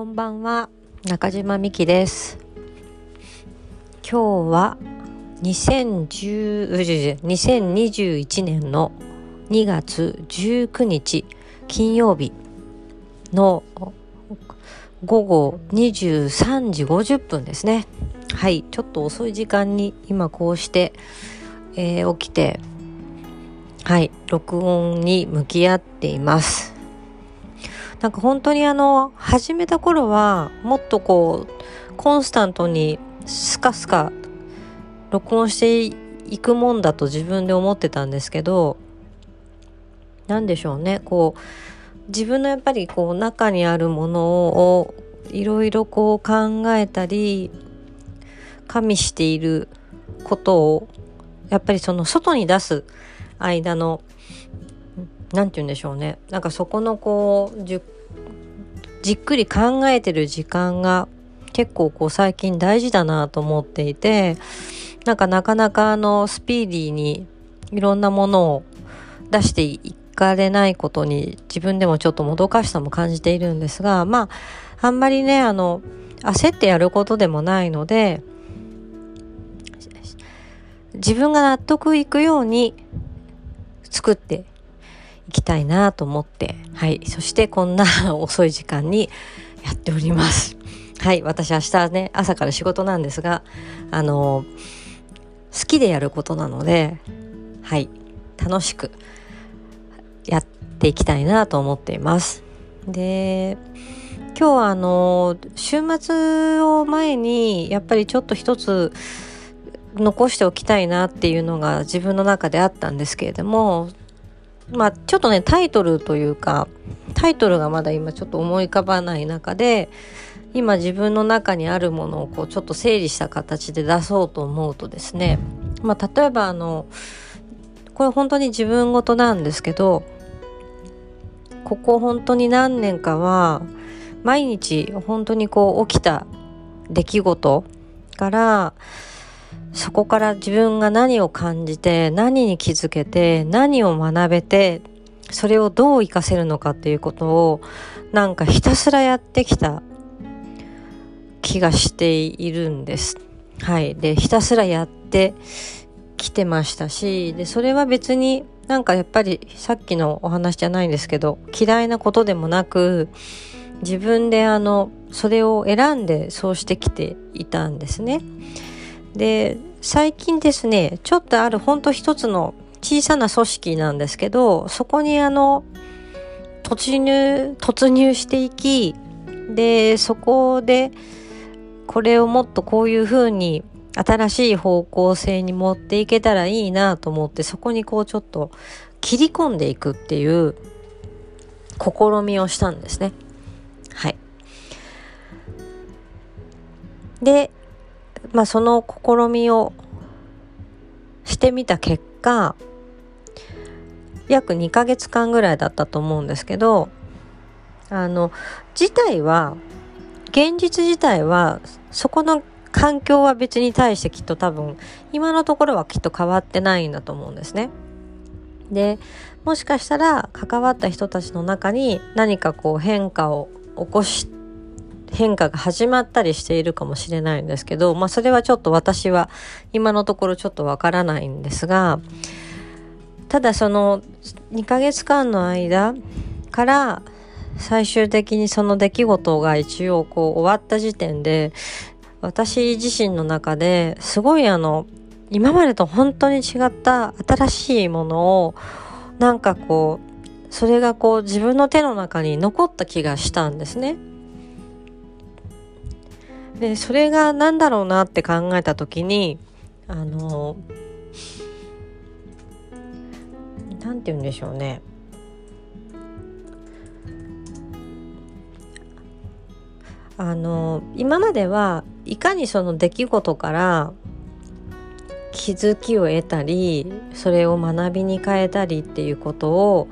こんばんは中島美希です。今日は2010 2021年の2月19日金曜日の午後23時50分ですね。はいちょっと遅い時間に今こうして、えー、起きてはい録音に向き合っています。なんか本当にあの始めた頃はもっとこうコンスタントにスカスカ録音していくもんだと自分で思ってたんですけど何でしょうね。こう自分のやっぱりこう中にあるものをいろいろこう考えたり加味していることをやっぱりその外に出す間の何て言うんでしょうね。なんかそこのこうじっくり考えてる時間が結構こう最近大事だなと思っていてなんかなかなかあのスピーディーにいろんなものを出していかれないことに自分でもちょっともどかしさも感じているんですがまああんまりねあの焦ってやることでもないので自分が納得いくように作っていきたいなと思って、はい。そしてこんな 遅い時間にやっております。はい。私明日ね、朝から仕事なんですが、あの、好きでやることなので、はい。楽しくやっていきたいなと思っています。で、今日はあの、週末を前に、やっぱりちょっと一つ、残しておきたいなっていうのが自分の中であったんですけれどもまあちょっとねタイトルというかタイトルがまだ今ちょっと思い浮かばない中で今自分の中にあるものをこうちょっと整理した形で出そうと思うとですねまあ例えばあのこれ本当に自分事なんですけどここ本当に何年かは毎日本当にこう起きた出来事からそこから自分が何を感じて何に気づけて何を学べてそれをどう活かせるのかっていうことをなんかひたすらやってきた気がしているんです。はい。で、ひたすらやってきてましたし、で、それは別になんかやっぱりさっきのお話じゃないんですけど、嫌いなことでもなく、自分であの、それを選んでそうしてきていたんですね。で最近ですねちょっとあるほんと一つの小さな組織なんですけどそこにあの突入突入していきでそこでこれをもっとこういうふうに新しい方向性に持っていけたらいいなと思ってそこにこうちょっと切り込んでいくっていう試みをしたんですね。はい。で、まあ、その試みをしてみた結果約2ヶ月間ぐらいだったと思うんですけどあの事態は現実自体はそこの環境は別に対してきっと多分今のところはきっと変わってないんだと思うんですね。でもしかしたら関わった人たちの中に何かこう変化を起こして変化が始まったりしているかもしれないんですけど、まあそれはちょっと私は今のところちょっとわからないんですが、ただその2ヶ月間の間から最終的にその出来事が一応こう終わった時点で私自身の中ですごいあの今までと本当に違った新しいものをなんかこうそれがこう自分の手の中に残った気がしたんですね。でそれが何だろうなって考えた時にあの何て言うんでしょうね。あの今まではいかにその出来事から気づきを得たりそれを学びに変えたりっていうことを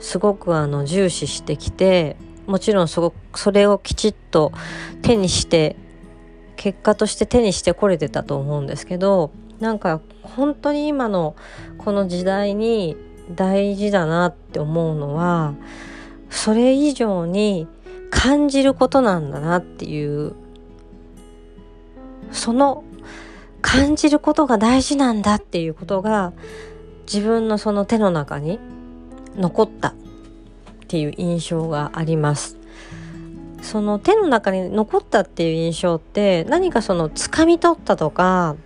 すごくあの重視してきてもちろんそそれをきちっと手にして結果として手にしてこれてたと思うんですけどなんか本当に今のこの時代に大事だなって思うのはそれ以上に感じることなんだなっていうその感じることが大事なんだっていうことが自分のその手の中に残ったっていう印象があります。その手の中に残ったっていう印象って何かその掴み取ったとか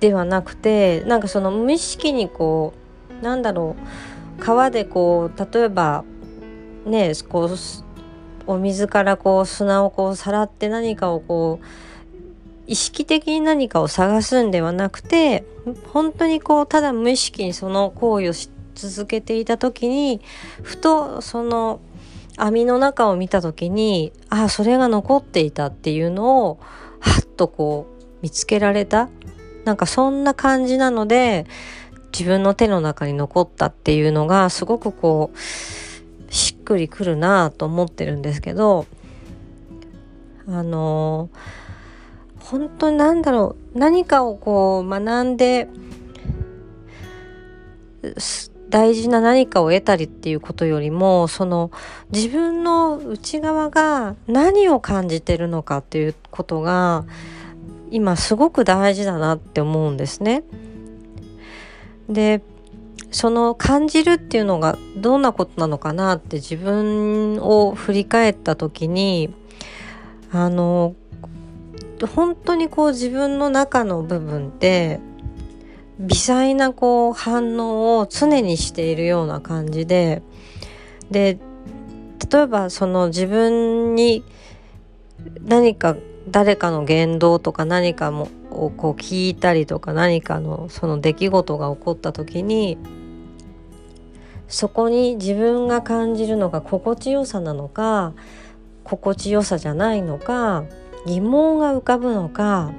ではなくてなんかその無意識にこうなんだろう川でこう例えばねこうお水からこう砂をこうさらって何かをこう意識的に何かを探すんではなくて本当にこうただ無意識にその行為をし続けていた時にふとその網の中を見た時にああそれが残っていたっていうのをはっとこう見つけられた。なんかそんな感じなので自分の手の中に残ったっていうのがすごくこうしっくりくるなぁと思ってるんですけどあのー本当に何だろう何かをこう学んで大事な何かを得たりっていうことよりもその自分の内側が何を感じてるのかっていうことが今すごく大事だなって思うんですね。でその感じるっていうのがどんなことなのかなって自分を振り返った時にあの本当にこう自分の中の部分って微細なこう反応を常にしているような感じでで例えばその自分に何か誰かの言動とか何かもをこう聞いたりとか何かのその出来事が起こった時にそこに自分が感じるのが心地よさなのか心地よさじゃないのか疑問が浮かぶのか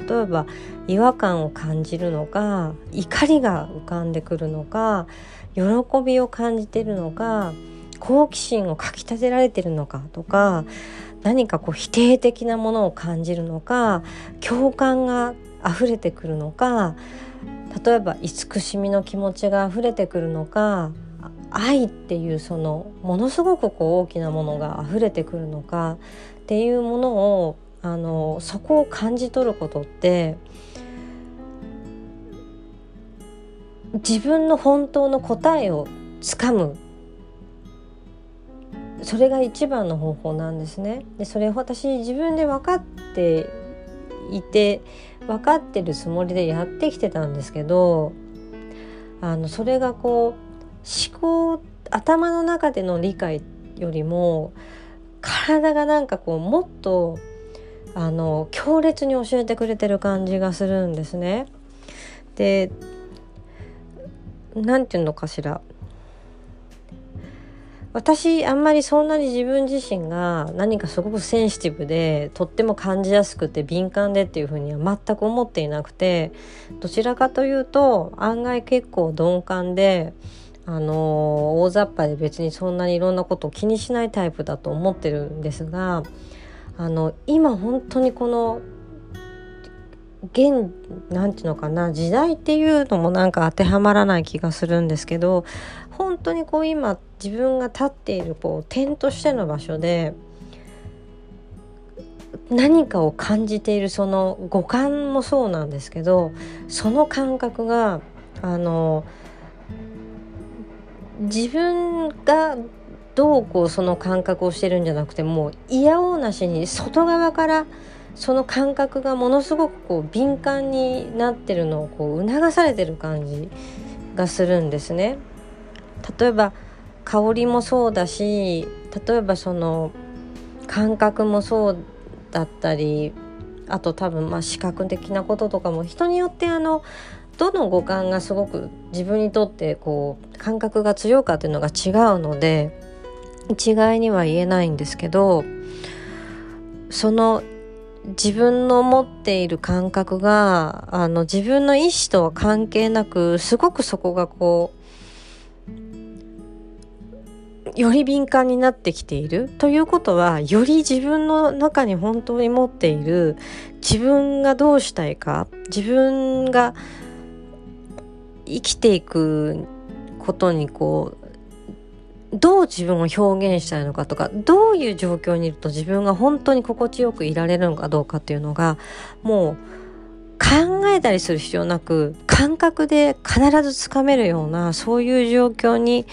例えば違和感を感じるのか怒りが浮かんでくるのか喜びを感じてるのか好奇心をかきたてられてるのかとか何かこう否定的なものを感じるのか共感が溢れてくるのか例えば慈しみの気持ちが溢れてくるのか愛っていうそのものすごくこう大きなものが溢れてくるのかっていうものをあのそこを感じ取ることって自分の本当の答えをつかむそれが一番の方法なんですね。でそれ私自分で分かっていて分かってるつもりでやってきてたんですけどあのそれがこう思考頭の中での理解よりも体がなんかこうもっとあの強烈に教えてくれてる感じがするんですね。で何て言うのかしら私あんまりそんなに自分自身が何かすごくセンシティブでとっても感じやすくて敏感でっていうふうには全く思っていなくてどちらかというと案外結構鈍感であの大雑把で別にそんなにいろんなことを気にしないタイプだと思ってるんですがあの今本当にこの現なんていうのかな時代っていうのもなんか当てはまらない気がするんですけど本当にこう今自分が立っているこう点としての場所で何かを感じているその五感もそうなんですけどその感覚があの自分がどうこうその感覚をしてるんじゃなくてもう嫌おうなしに外側からその感覚がものすごくこう敏感になってるのをこう促されてる感じがするんですね。例えば香りもそうだし例えばその感覚もそうだったりあと多分まあ視覚的なこととかも人によってあのどの五感がすごく自分にとってこう感覚が強いかっていうのが違うので一概には言えないんですけどその自分の持っている感覚があの自分の意思とは関係なくすごくそこがこうより敏感になってきている。ということはより自分の中に本当に持っている自分がどうしたいか自分が生きていくことにこうどう自分を表現したいのかとかどういう状況にいると自分が本当に心地よくいられるのかどうかっていうのがもう考えたりする必要なく感覚で必ずつかめるようなそういう状況に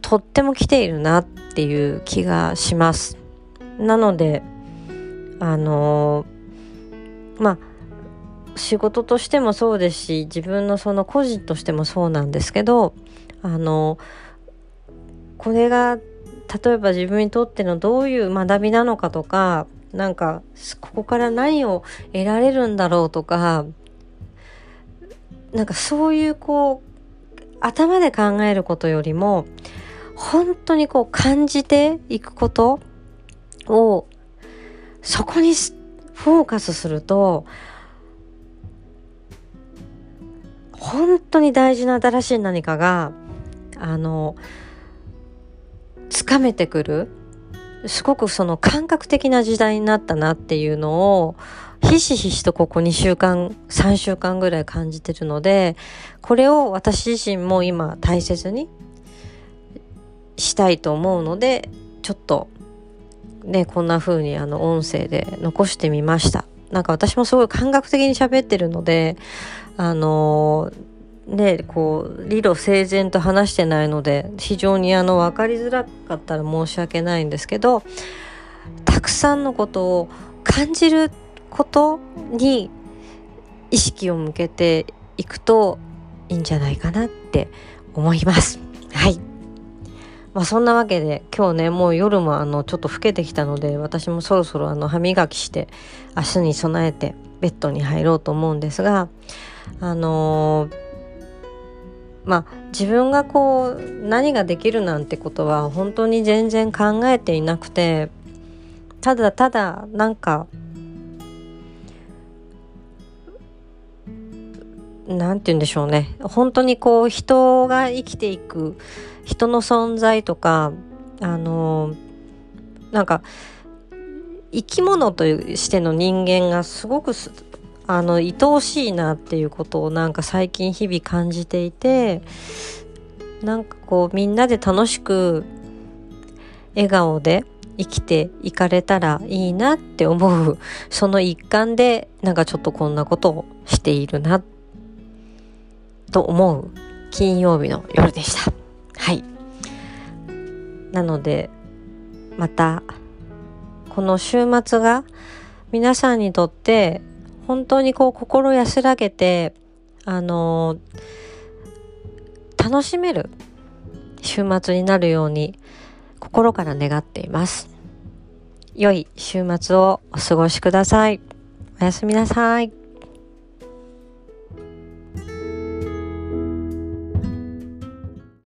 とっても来ているなっていう気がします。なのであのまあ仕事としてもそうですし自分のその個人としてもそうなんですけどあのこれが例えば自分にとってのどういう学びなのかとかなんかここから何を得られるんだろうとかなんかそういうこう頭で考えることよりも本当にこう感じていくことをそこにフォーカスすると本当に大事な新しい何かがあのつかめてくるすごくその感覚的な時代になったなっていうのをひしひしとここ2週間3週間ぐらい感じてるのでこれを私自身も今大切にしたいと思うのでちょっとねこんな風にあの音声で残してみました。なんか私もすごい感覚的に喋ってるのであのねこう理路整然と話してないので非常にあの分かりづらかったら申し訳ないんですけどたくさんのことを感じることに意識を向けていくといいんじゃないかなって思います。はい。まあそんなわけで今日ねもう夜もあのちょっと更けてきたので私もそろそろあの歯磨きして明日に備えてベッドに入ろうと思うんですがあのー、まあ自分がこう何ができるなんてことは本当に全然考えていなくてただただなんかなんて言うんでしょうね。本当にこう人が生きていく人の存在とかあのなんか生き物としての人間がすごくすあの愛おしいなっていうことをなんか最近日々感じていてなんかこうみんなで楽しく笑顔で生きていかれたらいいなって思うその一環でなんかちょっとこんなことをしているなと思う金曜日の夜でした。はい。なのでまたこの週末が皆さんにとって本当にこう心安らげてあの楽しめる週末になるように心から願っています。良い週末をお過ごしください。おやすみなさい。